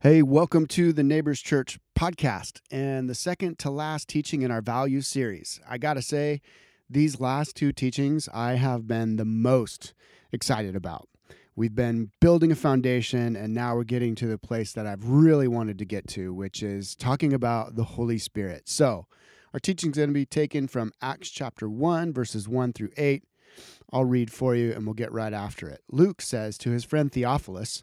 Hey, welcome to the Neighbors Church podcast and the second to last teaching in our value series. I got to say, these last two teachings I have been the most excited about. We've been building a foundation, and now we're getting to the place that I've really wanted to get to, which is talking about the Holy Spirit. So, our teaching is going to be taken from Acts chapter 1, verses 1 through 8. I'll read for you and we'll get right after it. Luke says to his friend Theophilus,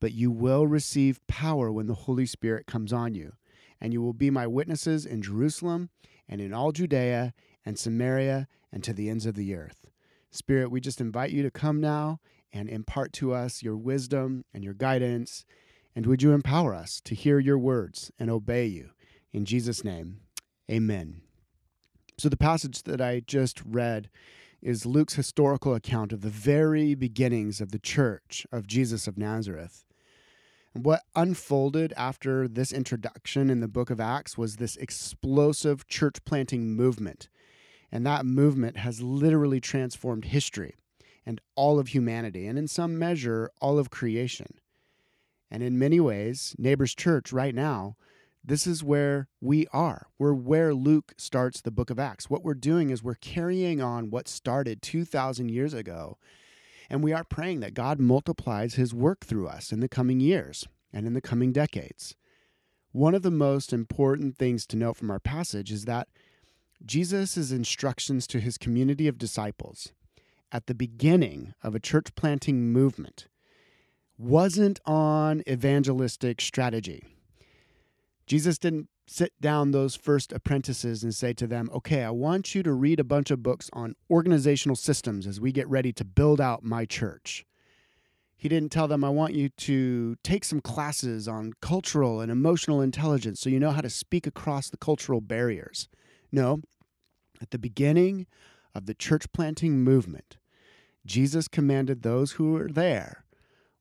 but you will receive power when the Holy Spirit comes on you. And you will be my witnesses in Jerusalem and in all Judea and Samaria and to the ends of the earth. Spirit, we just invite you to come now and impart to us your wisdom and your guidance. And would you empower us to hear your words and obey you? In Jesus' name, amen. So, the passage that I just read is Luke's historical account of the very beginnings of the church of Jesus of Nazareth. What unfolded after this introduction in the book of Acts was this explosive church planting movement. And that movement has literally transformed history and all of humanity, and in some measure, all of creation. And in many ways, Neighbors Church right now, this is where we are. We're where Luke starts the book of Acts. What we're doing is we're carrying on what started 2,000 years ago and we are praying that God multiplies his work through us in the coming years and in the coming decades. One of the most important things to note from our passage is that Jesus' instructions to his community of disciples at the beginning of a church planting movement wasn't on evangelistic strategy. Jesus didn't sit down those first apprentices and say to them, okay, I want you to read a bunch of books on organizational systems as we get ready to build out my church. He didn't tell them, I want you to take some classes on cultural and emotional intelligence so you know how to speak across the cultural barriers. No, at the beginning of the church planting movement, Jesus commanded those who were there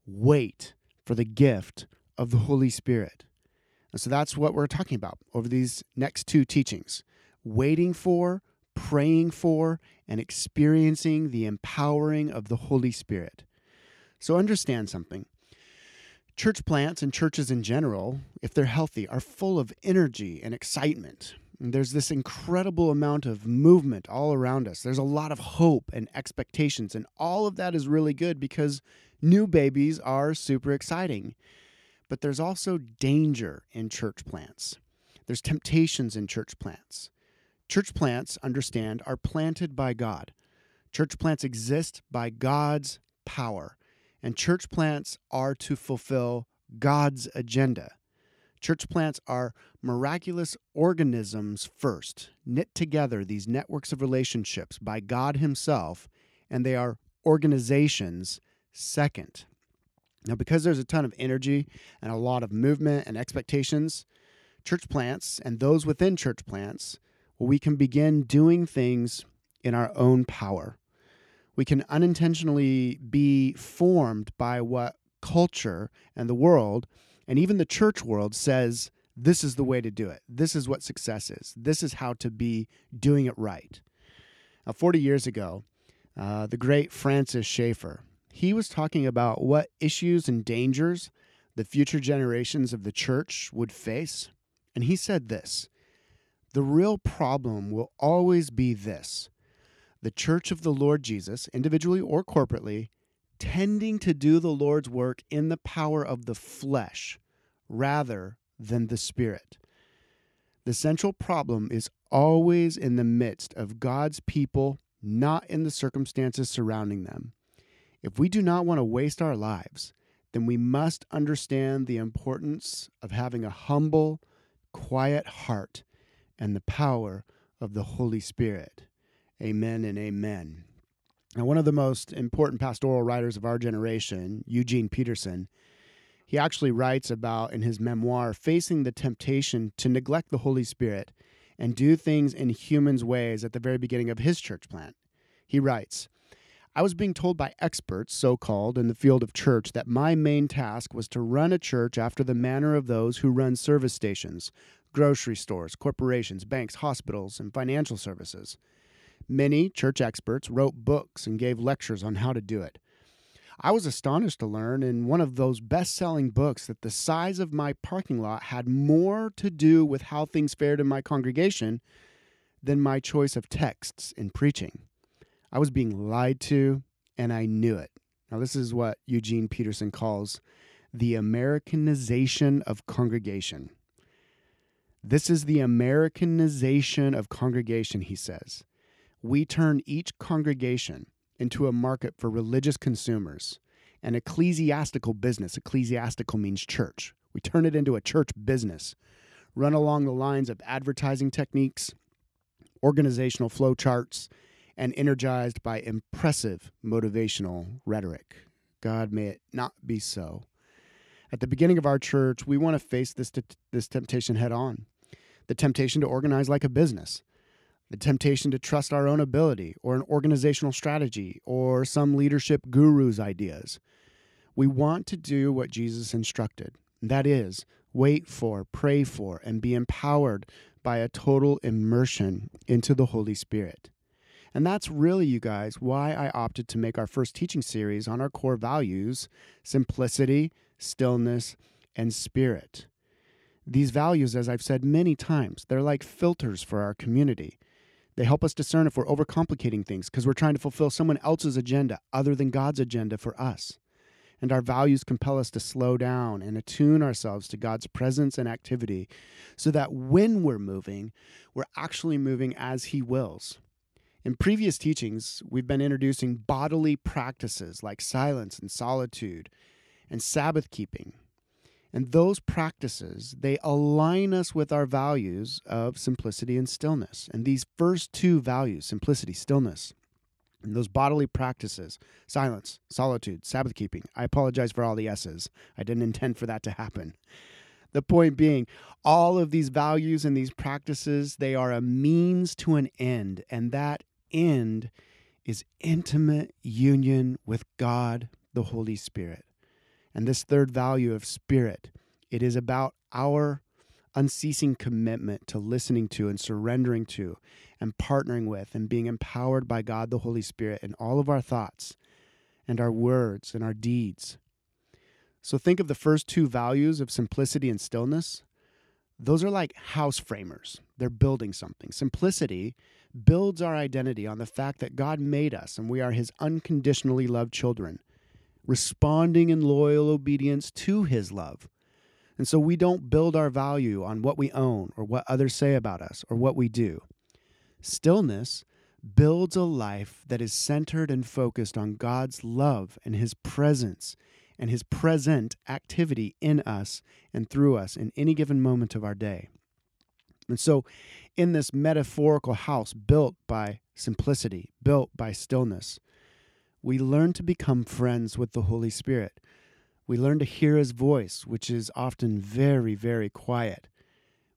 wait for the gift of the Holy Spirit. And so that's what we're talking about over these next two teachings waiting for, praying for, and experiencing the empowering of the Holy Spirit. So understand something. Church plants and churches in general, if they're healthy, are full of energy and excitement. And there's this incredible amount of movement all around us. There's a lot of hope and expectations, and all of that is really good because new babies are super exciting. But there's also danger in church plants. There's temptations in church plants. Church plants, understand, are planted by God. Church plants exist by God's power, and church plants are to fulfill God's agenda. Church plants are miraculous organisms first, knit together these networks of relationships by God Himself, and they are organizations second. Now, because there's a ton of energy and a lot of movement and expectations, church plants and those within church plants, well, we can begin doing things in our own power. We can unintentionally be formed by what culture and the world and even the church world says this is the way to do it. This is what success is. This is how to be doing it right. Now, 40 years ago, uh, the great Francis Schaeffer, he was talking about what issues and dangers the future generations of the church would face. And he said this The real problem will always be this the church of the Lord Jesus, individually or corporately, tending to do the Lord's work in the power of the flesh rather than the spirit. The central problem is always in the midst of God's people, not in the circumstances surrounding them. If we do not want to waste our lives, then we must understand the importance of having a humble, quiet heart and the power of the Holy Spirit. Amen and amen. Now, one of the most important pastoral writers of our generation, Eugene Peterson, he actually writes about in his memoir facing the temptation to neglect the Holy Spirit and do things in humans' ways at the very beginning of his church plant. He writes, I was being told by experts, so called, in the field of church that my main task was to run a church after the manner of those who run service stations, grocery stores, corporations, banks, hospitals, and financial services. Many church experts wrote books and gave lectures on how to do it. I was astonished to learn in one of those best selling books that the size of my parking lot had more to do with how things fared in my congregation than my choice of texts in preaching. I was being lied to, and I knew it. Now, this is what Eugene Peterson calls the Americanization of congregation. This is the Americanization of congregation, he says. We turn each congregation into a market for religious consumers, an ecclesiastical business. Ecclesiastical means church. We turn it into a church business, run along the lines of advertising techniques, organizational flow charts, and energized by impressive motivational rhetoric. God, may it not be so. At the beginning of our church, we want to face this, t- this temptation head on the temptation to organize like a business, the temptation to trust our own ability or an organizational strategy or some leadership guru's ideas. We want to do what Jesus instructed that is, wait for, pray for, and be empowered by a total immersion into the Holy Spirit. And that's really, you guys, why I opted to make our first teaching series on our core values simplicity, stillness, and spirit. These values, as I've said many times, they're like filters for our community. They help us discern if we're overcomplicating things because we're trying to fulfill someone else's agenda other than God's agenda for us. And our values compel us to slow down and attune ourselves to God's presence and activity so that when we're moving, we're actually moving as He wills. In previous teachings, we've been introducing bodily practices like silence and solitude and Sabbath keeping and those practices, they align us with our values of simplicity and stillness. And these first two values, simplicity, stillness, and those bodily practices, silence, solitude, Sabbath keeping. I apologize for all the S's. I didn't intend for that to happen. The point being, all of these values and these practices, they are a means to an end, and that end is intimate union with God, the Holy Spirit. And this third value of spirit, it is about our unceasing commitment to listening to and surrendering to and partnering with and being empowered by God the Holy Spirit in all of our thoughts and our words and our deeds. So think of the first two values of simplicity and stillness. Those are like house framers. They're building something. Simplicity builds our identity on the fact that God made us and we are his unconditionally loved children responding in loyal obedience to his love. And so we don't build our value on what we own or what others say about us or what we do. Stillness builds a life that is centered and focused on God's love and his presence and his present activity in us and through us in any given moment of our day. And so, in this metaphorical house built by simplicity, built by stillness, we learn to become friends with the Holy Spirit. We learn to hear his voice, which is often very, very quiet.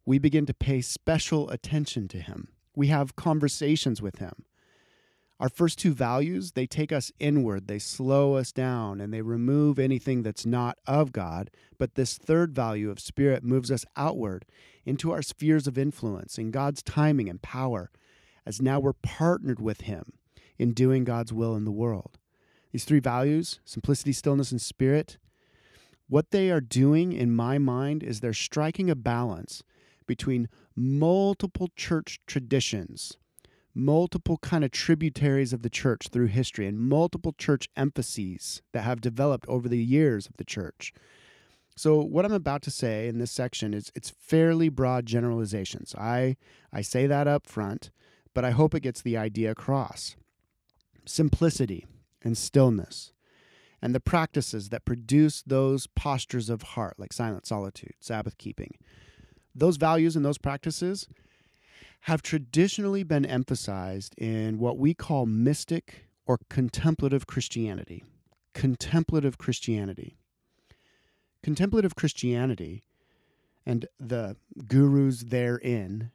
We begin to pay special attention to him. We have conversations with him. Our first two values, they take us inward, they slow us down, and they remove anything that's not of God. But this third value of spirit moves us outward into our spheres of influence in God's timing and power, as now we're partnered with Him in doing God's will in the world. These three values simplicity, stillness, and spirit what they are doing in my mind is they're striking a balance between multiple church traditions multiple kind of tributaries of the church through history and multiple church emphases that have developed over the years of the church So what I'm about to say in this section is it's fairly broad generalizations. I I say that up front, but I hope it gets the idea across. Simplicity and stillness and the practices that produce those postures of heart like silent solitude, Sabbath keeping. Those values and those practices have traditionally been emphasized in what we call mystic or contemplative Christianity. Contemplative Christianity. Contemplative Christianity and the gurus therein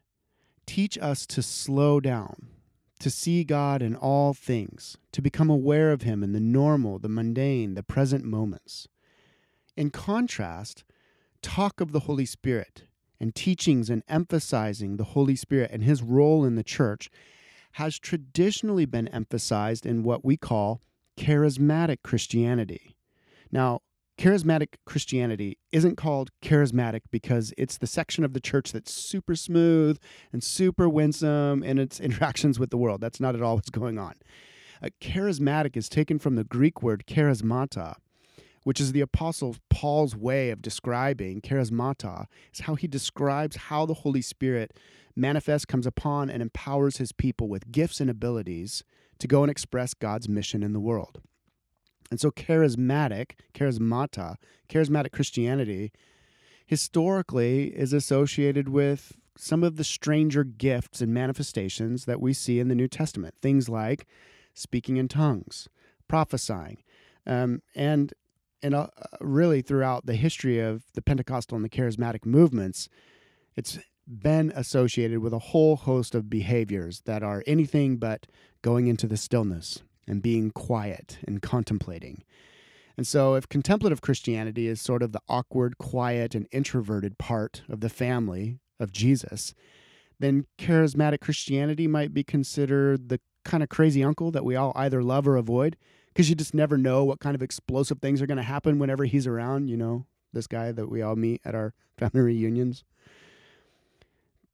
teach us to slow down, to see God in all things, to become aware of Him in the normal, the mundane, the present moments. In contrast, talk of the Holy Spirit and teachings and emphasizing the Holy Spirit and His role in the church has traditionally been emphasized in what we call charismatic Christianity. Now, charismatic Christianity isn't called charismatic because it's the section of the church that's super smooth and super winsome in its interactions with the world. That's not at all what's going on. Uh, charismatic is taken from the Greek word charismata, which is the apostle Paul's way of describing charismata, is how he describes how the Holy Spirit manifests, comes upon, and empowers his people with gifts and abilities to go and express God's mission in the world. And so, charismatic, charismata, charismatic Christianity historically is associated with some of the stranger gifts and manifestations that we see in the New Testament. Things like speaking in tongues, prophesying, um, and and uh, really throughout the history of the Pentecostal and the charismatic movements, it's been associated with a whole host of behaviors that are anything but going into the stillness and being quiet and contemplating. And so, if contemplative Christianity is sort of the awkward, quiet, and introverted part of the family of Jesus, then charismatic Christianity might be considered the kind of crazy uncle that we all either love or avoid because you just never know what kind of explosive things are going to happen whenever he's around. You know, this guy that we all meet at our family reunions.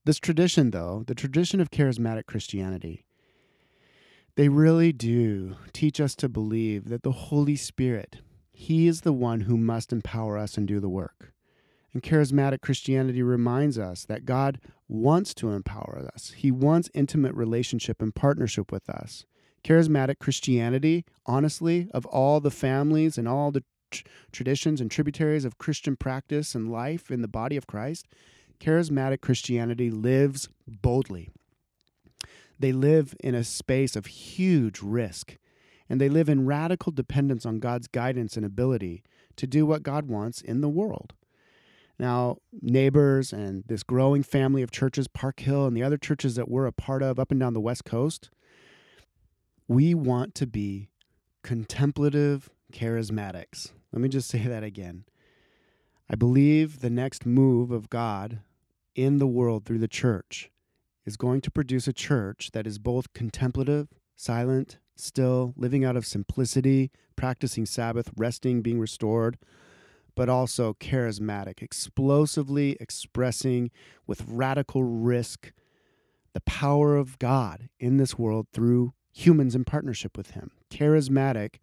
This tradition, though, the tradition of charismatic Christianity, they really do teach us to believe that the Holy Spirit, He is the one who must empower us and do the work. And charismatic Christianity reminds us that God wants to empower us. He wants intimate relationship and partnership with us. Charismatic Christianity, honestly, of all the families and all the tr- traditions and tributaries of Christian practice and life in the body of Christ, charismatic Christianity lives boldly. They live in a space of huge risk, and they live in radical dependence on God's guidance and ability to do what God wants in the world. Now, neighbors and this growing family of churches, Park Hill and the other churches that we're a part of up and down the West Coast, we want to be contemplative charismatics. Let me just say that again. I believe the next move of God in the world through the church is going to produce a church that is both contemplative, silent, still, living out of simplicity, practicing Sabbath, resting, being restored, but also charismatic, explosively expressing with radical risk the power of God in this world through humans in partnership with Him. Charismatic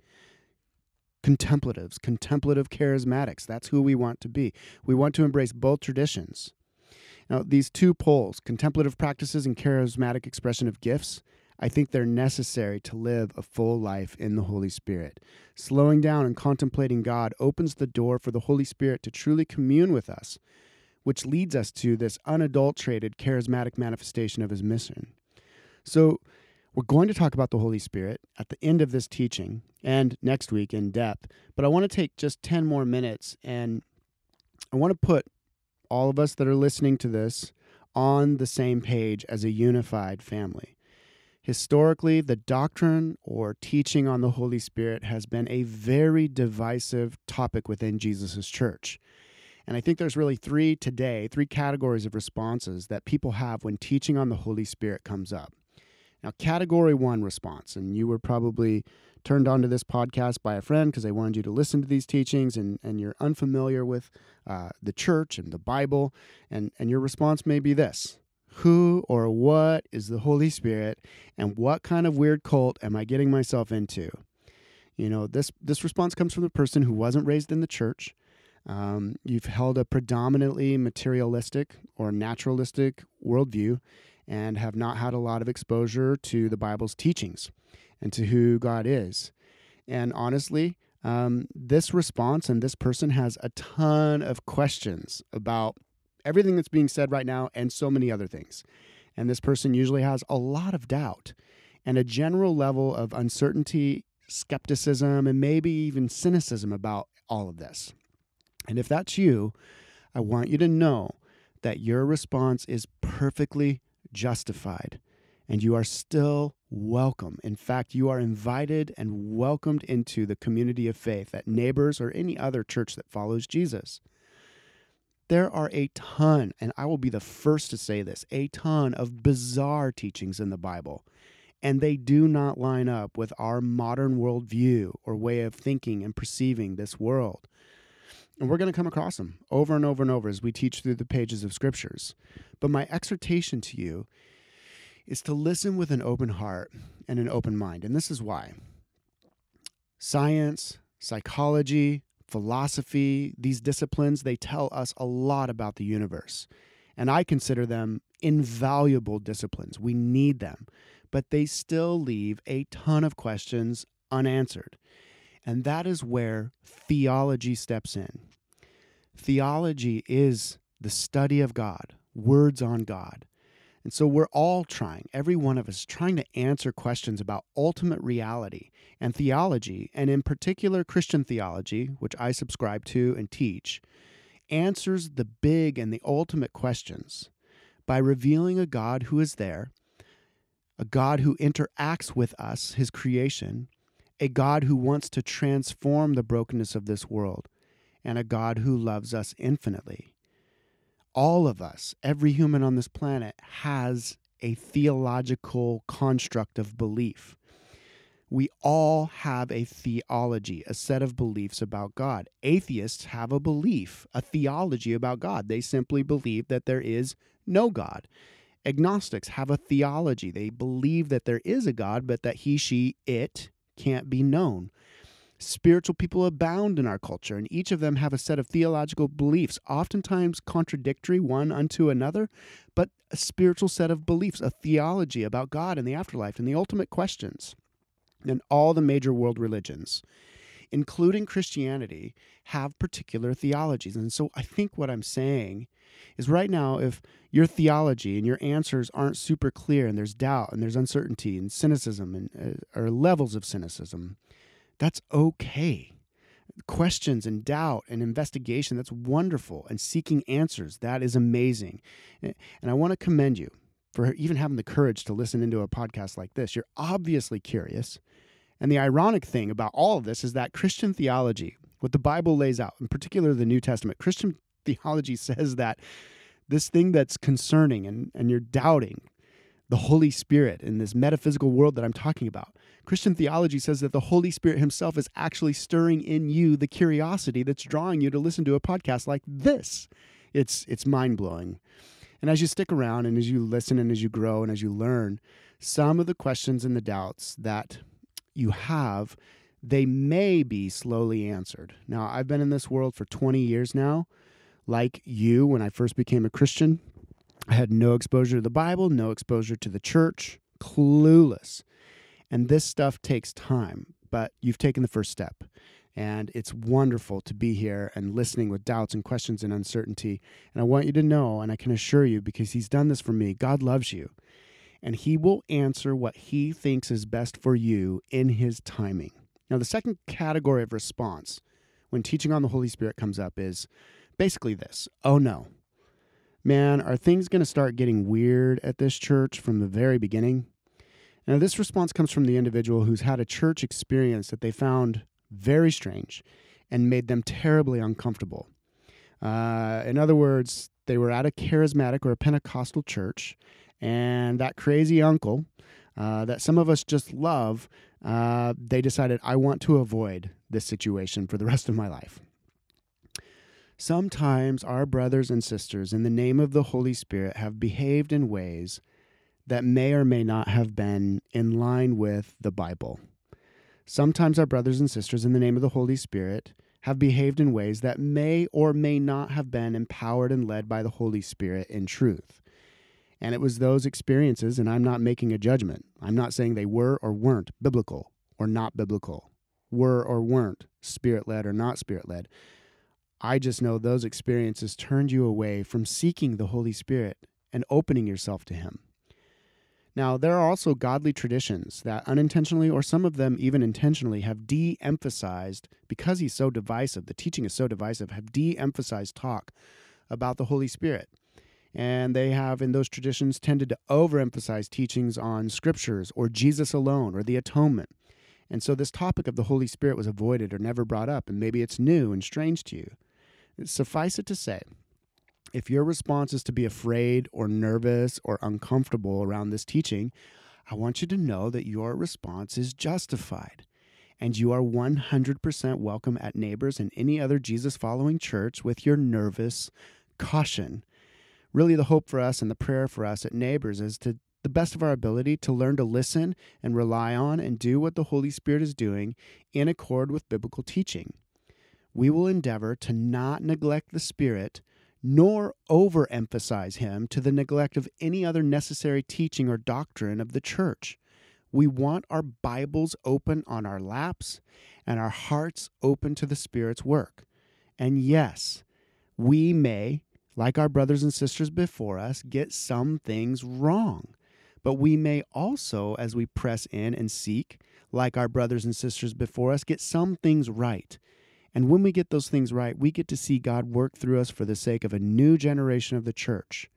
contemplatives, contemplative charismatics. That's who we want to be. We want to embrace both traditions now, these two poles, contemplative practices and charismatic expression of gifts, I think they're necessary to live a full life in the Holy Spirit. Slowing down and contemplating God opens the door for the Holy Spirit to truly commune with us, which leads us to this unadulterated charismatic manifestation of his mission. So, we're going to talk about the Holy Spirit at the end of this teaching and next week in depth, but I want to take just 10 more minutes and I want to put all of us that are listening to this on the same page as a unified family. Historically, the doctrine or teaching on the Holy Spirit has been a very divisive topic within Jesus' church. And I think there's really three today, three categories of responses that people have when teaching on the Holy Spirit comes up. Now, category one response, and you were probably turned onto this podcast by a friend because they wanted you to listen to these teachings and, and you're unfamiliar with uh, the church and the Bible, and, and your response may be this Who or what is the Holy Spirit, and what kind of weird cult am I getting myself into? You know, this, this response comes from the person who wasn't raised in the church. Um, you've held a predominantly materialistic or naturalistic worldview and have not had a lot of exposure to the Bible's teachings and to who God is. And honestly, um, this response and this person has a ton of questions about everything that's being said right now and so many other things. And this person usually has a lot of doubt and a general level of uncertainty, skepticism, and maybe even cynicism about all of this. And if that's you, I want you to know that your response is perfectly justified and you are still welcome. In fact, you are invited and welcomed into the community of faith at Neighbors or any other church that follows Jesus. There are a ton, and I will be the first to say this, a ton of bizarre teachings in the Bible, and they do not line up with our modern worldview or way of thinking and perceiving this world. And we're going to come across them over and over and over as we teach through the pages of scriptures. But my exhortation to you is to listen with an open heart and an open mind. And this is why science, psychology, philosophy, these disciplines, they tell us a lot about the universe. And I consider them invaluable disciplines. We need them, but they still leave a ton of questions unanswered. And that is where theology steps in. Theology is the study of God, words on God. And so we're all trying, every one of us, trying to answer questions about ultimate reality and theology, and in particular Christian theology, which I subscribe to and teach, answers the big and the ultimate questions by revealing a God who is there, a God who interacts with us, his creation, a God who wants to transform the brokenness of this world, and a God who loves us infinitely. All of us, every human on this planet, has a theological construct of belief. We all have a theology, a set of beliefs about God. Atheists have a belief, a theology about God. They simply believe that there is no God. Agnostics have a theology. They believe that there is a God, but that he, she, it can't be known. Spiritual people abound in our culture, and each of them have a set of theological beliefs, oftentimes contradictory one unto another, but a spiritual set of beliefs, a theology about God and the afterlife and the ultimate questions. And all the major world religions, including Christianity, have particular theologies. And so I think what I'm saying is right now, if your theology and your answers aren't super clear and there's doubt and there's uncertainty and cynicism and uh, or levels of cynicism, that's okay. Questions and doubt and investigation, that's wonderful. And seeking answers, that is amazing. And I want to commend you for even having the courage to listen into a podcast like this. You're obviously curious. And the ironic thing about all of this is that Christian theology, what the Bible lays out, in particular the New Testament, Christian theology says that this thing that's concerning and, and you're doubting the Holy Spirit in this metaphysical world that I'm talking about. Christian theology says that the Holy Spirit Himself is actually stirring in you the curiosity that's drawing you to listen to a podcast like this. It's it's mind blowing. And as you stick around and as you listen and as you grow and as you learn, some of the questions and the doubts that you have, they may be slowly answered. Now, I've been in this world for 20 years now. Like you, when I first became a Christian, I had no exposure to the Bible, no exposure to the church, clueless. And this stuff takes time, but you've taken the first step. And it's wonderful to be here and listening with doubts and questions and uncertainty. And I want you to know, and I can assure you, because He's done this for me, God loves you. And He will answer what He thinks is best for you in His timing. Now, the second category of response when teaching on the Holy Spirit comes up is basically this oh no. Man, are things going to start getting weird at this church from the very beginning? Now, this response comes from the individual who's had a church experience that they found very strange and made them terribly uncomfortable. Uh, in other words, they were at a charismatic or a Pentecostal church, and that crazy uncle uh, that some of us just love, uh, they decided, I want to avoid this situation for the rest of my life. Sometimes our brothers and sisters, in the name of the Holy Spirit, have behaved in ways that may or may not have been in line with the Bible. Sometimes our brothers and sisters, in the name of the Holy Spirit, have behaved in ways that may or may not have been empowered and led by the Holy Spirit in truth. And it was those experiences, and I'm not making a judgment. I'm not saying they were or weren't biblical or not biblical, were or weren't spirit led or not spirit led. I just know those experiences turned you away from seeking the Holy Spirit and opening yourself to Him. Now, there are also godly traditions that unintentionally, or some of them even intentionally, have de emphasized, because he's so divisive, the teaching is so divisive, have de emphasized talk about the Holy Spirit. And they have, in those traditions, tended to overemphasize teachings on scriptures or Jesus alone or the atonement. And so this topic of the Holy Spirit was avoided or never brought up, and maybe it's new and strange to you. Suffice it to say, if your response is to be afraid or nervous or uncomfortable around this teaching, I want you to know that your response is justified. And you are 100% welcome at Neighbors and any other Jesus following church with your nervous caution. Really, the hope for us and the prayer for us at Neighbors is to the best of our ability to learn to listen and rely on and do what the Holy Spirit is doing in accord with biblical teaching. We will endeavor to not neglect the Spirit nor overemphasize him to the neglect of any other necessary teaching or doctrine of the church. We want our Bibles open on our laps and our hearts open to the Spirit's work. And yes, we may, like our brothers and sisters before us, get some things wrong. But we may also, as we press in and seek, like our brothers and sisters before us, get some things right and when we get those things right, we get to see God work through us for the sake of a new generation of the church.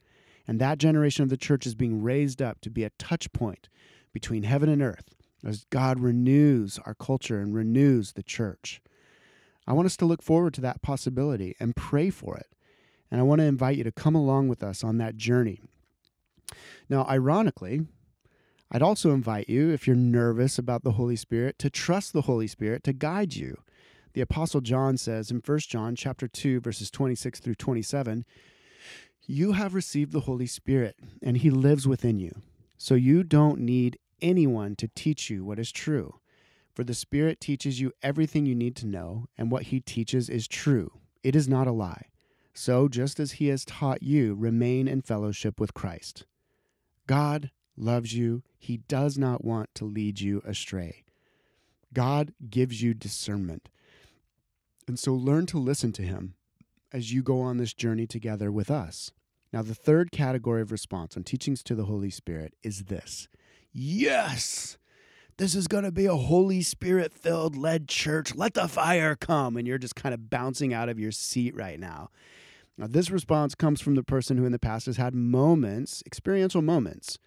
And that generation of the church is being raised up to be a touch point between heaven and earth as God renews our culture and renews the church. I want us to look forward to that possibility and pray for it. And I want to invite you to come along with us on that journey. Now, ironically, I'd also invite you, if you're nervous about the Holy Spirit, to trust the Holy Spirit to guide you the apostle John says in 1 John chapter 2 verses 26 through 27, you have received the Holy Spirit and he lives within you. So you don't need anyone to teach you what is true. For the Spirit teaches you everything you need to know, and what he teaches is true. It is not a lie. So, just as he has taught you, remain in fellowship with Christ. God loves you. He does not want to lead you astray. God gives you discernment. And so learn to listen to him as you go on this journey together with us. Now, the third category of response on teachings to the Holy Spirit is this Yes! This is going to be a Holy Spirit filled led church. Let the fire come. And you're just kind of bouncing out of your seat right now. Now, this response comes from the person who in the past has had moments, experiential moments,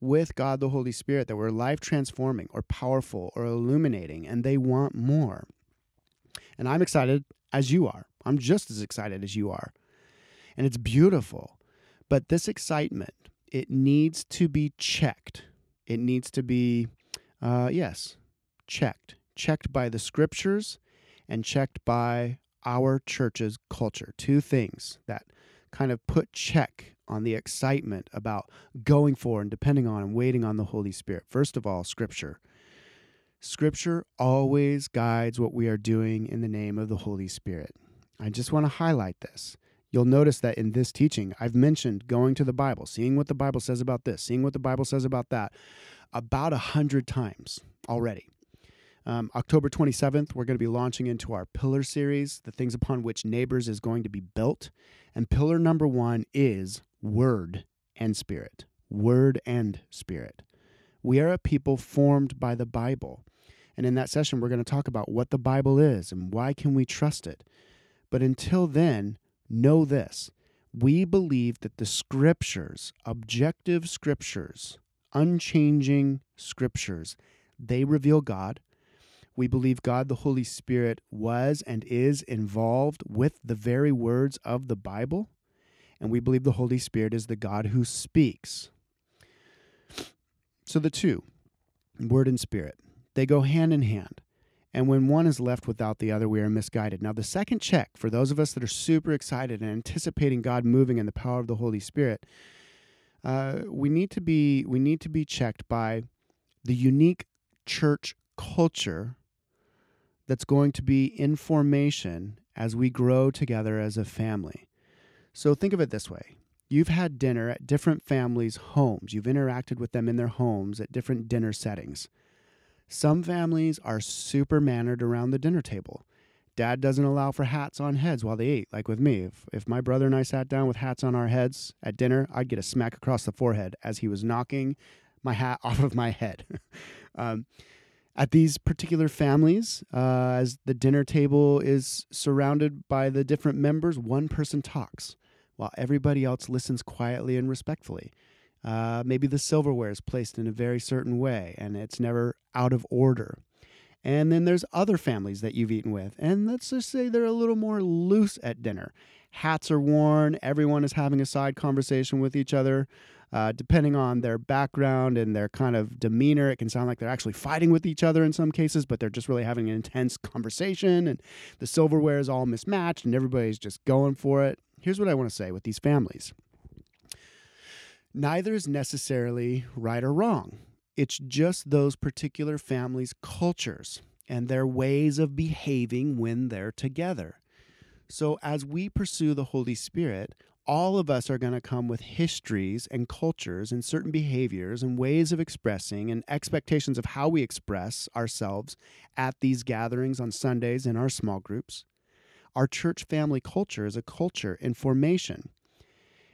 with God the Holy Spirit that were life transforming or powerful or illuminating, and they want more. And I'm excited as you are. I'm just as excited as you are. And it's beautiful. But this excitement, it needs to be checked. It needs to be, uh, yes, checked. Checked by the scriptures and checked by our church's culture. Two things that kind of put check on the excitement about going for and depending on and waiting on the Holy Spirit. First of all, scripture. Scripture always guides what we are doing in the name of the Holy Spirit. I just want to highlight this. You'll notice that in this teaching, I've mentioned going to the Bible, seeing what the Bible says about this, seeing what the Bible says about that, about a hundred times already. Um, October 27th, we're going to be launching into our pillar series, the things upon which Neighbors is going to be built. And pillar number one is Word and Spirit. Word and Spirit. We are a people formed by the Bible. And in that session, we're going to talk about what the Bible is and why can we trust it. But until then, know this. We believe that the scriptures, objective scriptures, unchanging scriptures, they reveal God. We believe God the Holy Spirit was and is involved with the very words of the Bible. And we believe the Holy Spirit is the God who speaks. So the two, word and spirit. They go hand in hand. And when one is left without the other, we are misguided. Now, the second check for those of us that are super excited and anticipating God moving in the power of the Holy Spirit, uh, we need to be we need to be checked by the unique church culture that's going to be in formation as we grow together as a family. So think of it this way you've had dinner at different families' homes, you've interacted with them in their homes at different dinner settings. Some families are super mannered around the dinner table. Dad doesn't allow for hats on heads while they eat, like with me. If, if my brother and I sat down with hats on our heads at dinner, I'd get a smack across the forehead as he was knocking my hat off of my head. um, at these particular families, uh, as the dinner table is surrounded by the different members, one person talks while everybody else listens quietly and respectfully. Uh, maybe the silverware is placed in a very certain way and it's never out of order. And then there's other families that you've eaten with, and let's just say they're a little more loose at dinner. Hats are worn, everyone is having a side conversation with each other. Uh, depending on their background and their kind of demeanor, it can sound like they're actually fighting with each other in some cases, but they're just really having an intense conversation. And the silverware is all mismatched, and everybody's just going for it. Here's what I want to say with these families neither is necessarily right or wrong. It's just those particular families' cultures and their ways of behaving when they're together. So, as we pursue the Holy Spirit, all of us are going to come with histories and cultures and certain behaviors and ways of expressing and expectations of how we express ourselves at these gatherings on Sundays in our small groups. Our church family culture is a culture in formation.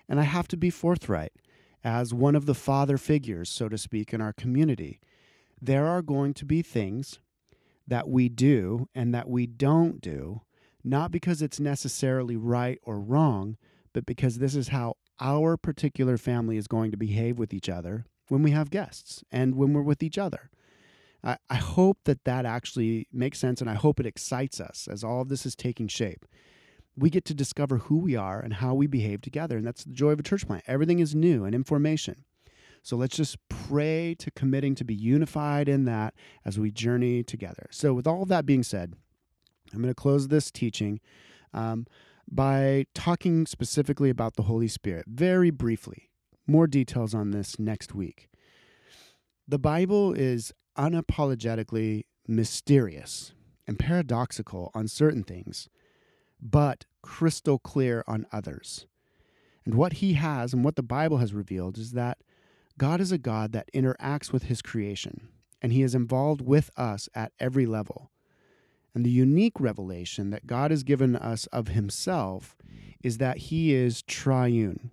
And I have to be forthright as one of the father figures, so to speak, in our community. There are going to be things that we do and that we don't do, not because it's necessarily right or wrong but because this is how our particular family is going to behave with each other when we have guests and when we're with each other. I, I hope that that actually makes sense and I hope it excites us as all of this is taking shape. We get to discover who we are and how we behave together, and that's the joy of a church plant. Everything is new and information. So let's just pray to committing to be unified in that as we journey together. So, with all of that being said, I'm going to close this teaching. Um, by talking specifically about the Holy Spirit, very briefly. More details on this next week. The Bible is unapologetically mysterious and paradoxical on certain things, but crystal clear on others. And what he has and what the Bible has revealed is that God is a God that interacts with his creation, and he is involved with us at every level. And the unique revelation that God has given us of himself is that he is triune.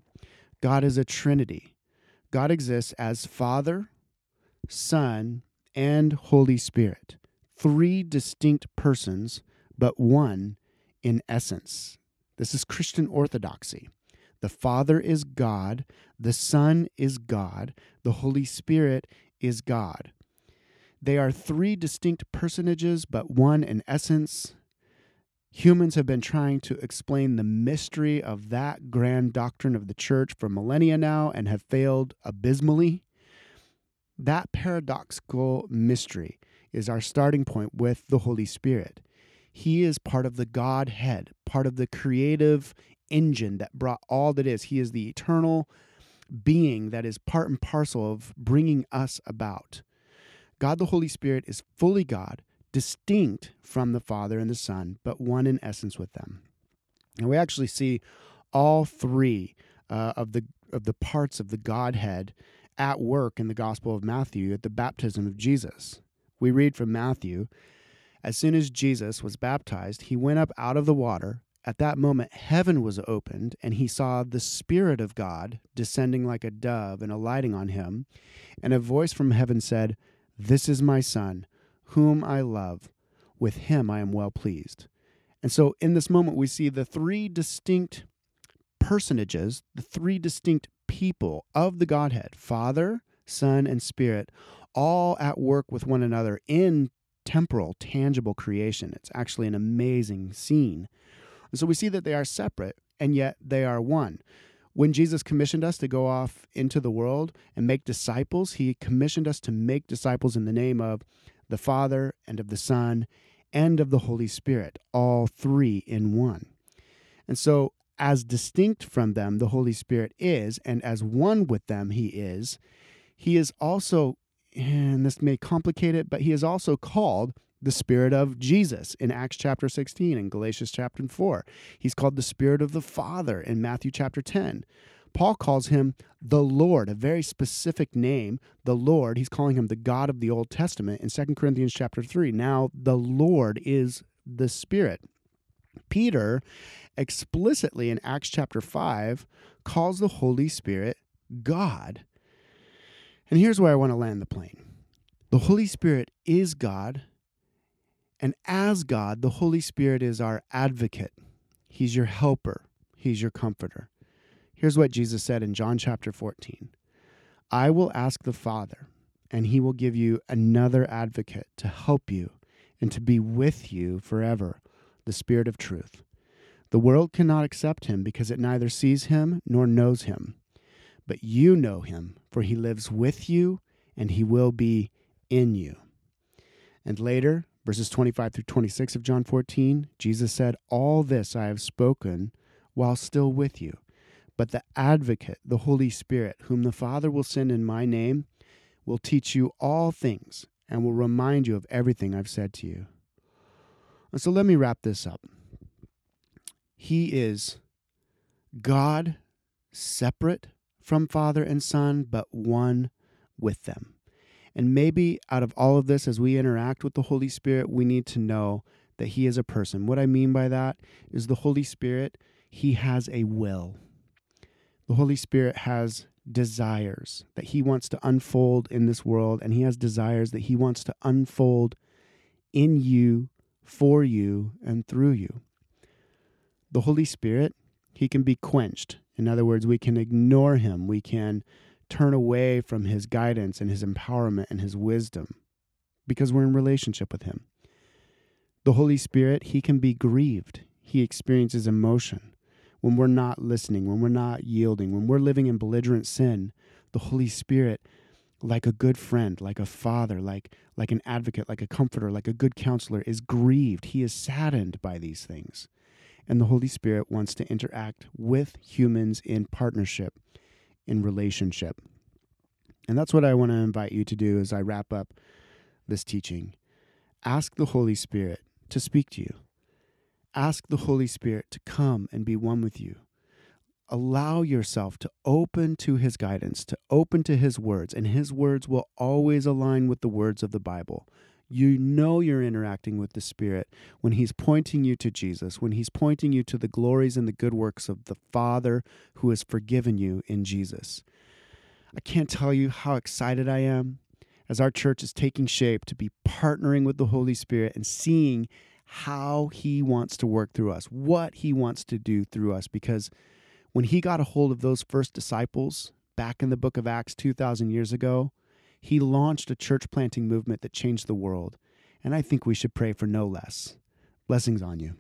God is a trinity. God exists as Father, Son, and Holy Spirit, three distinct persons, but one in essence. This is Christian orthodoxy. The Father is God, the Son is God, the Holy Spirit is God. They are three distinct personages, but one in essence. Humans have been trying to explain the mystery of that grand doctrine of the church for millennia now and have failed abysmally. That paradoxical mystery is our starting point with the Holy Spirit. He is part of the Godhead, part of the creative engine that brought all that is. He is the eternal being that is part and parcel of bringing us about. God the Holy Spirit is fully God, distinct from the Father and the Son, but one in essence with them. And we actually see all three uh, of the of the parts of the Godhead at work in the Gospel of Matthew at the baptism of Jesus. We read from Matthew, as soon as Jesus was baptized, he went up out of the water. At that moment, heaven was opened, and he saw the Spirit of God descending like a dove and alighting on him. And a voice from heaven said, this is my son, whom I love. With him I am well pleased. And so in this moment, we see the three distinct personages, the three distinct people of the Godhead Father, Son, and Spirit, all at work with one another in temporal, tangible creation. It's actually an amazing scene. And so we see that they are separate, and yet they are one. When Jesus commissioned us to go off into the world and make disciples, he commissioned us to make disciples in the name of the Father and of the Son and of the Holy Spirit, all three in one. And so, as distinct from them, the Holy Spirit is, and as one with them, he is, he is also, and this may complicate it, but he is also called the Spirit of Jesus in Acts chapter 16 and Galatians chapter 4. He's called the Spirit of the Father in Matthew chapter 10. Paul calls him the Lord, a very specific name, the Lord. He's calling him the God of the Old Testament in 2 Corinthians chapter 3. Now, the Lord is the Spirit. Peter explicitly in Acts chapter 5 calls the Holy Spirit God. And here's where I want to land the plane the Holy Spirit is God, and as God, the Holy Spirit is our advocate. He's your helper, He's your comforter. Here's what Jesus said in John chapter 14 I will ask the Father, and He will give you another advocate to help you and to be with you forever, the Spirit of truth. The world cannot accept him because it neither sees him nor knows him. But you know him, for he lives with you and he will be in you. And later, verses 25 through 26 of John 14, Jesus said, All this I have spoken while still with you. But the advocate, the Holy Spirit, whom the Father will send in my name, will teach you all things and will remind you of everything I've said to you. And so let me wrap this up. He is God separate from Father and Son, but one with them. And maybe out of all of this, as we interact with the Holy Spirit, we need to know that He is a person. What I mean by that is the Holy Spirit, He has a will. The Holy Spirit has desires that He wants to unfold in this world, and He has desires that He wants to unfold in you, for you, and through you the Holy Spirit, he can be quenched. In other words, we can ignore him. We can turn away from his guidance and his empowerment and his wisdom because we're in relationship with him. The Holy Spirit, he can be grieved. He experiences emotion. When we're not listening, when we're not yielding, when we're living in belligerent sin, the Holy Spirit, like a good friend, like a father, like, like an advocate, like a comforter, like a good counselor, is grieved. He is saddened by these things and the Holy Spirit wants to interact with humans in partnership, in relationship. And that's what I want to invite you to do as I wrap up this teaching. Ask the Holy Spirit to speak to you. Ask the Holy Spirit to come and be one with you. Allow yourself to open to his guidance, to open to his words, and his words will always align with the words of the Bible. You know you're interacting with the Spirit when He's pointing you to Jesus, when He's pointing you to the glories and the good works of the Father who has forgiven you in Jesus. I can't tell you how excited I am as our church is taking shape to be partnering with the Holy Spirit and seeing how He wants to work through us, what He wants to do through us. Because when He got a hold of those first disciples back in the book of Acts 2,000 years ago, he launched a church planting movement that changed the world, and I think we should pray for no less. Blessings on you.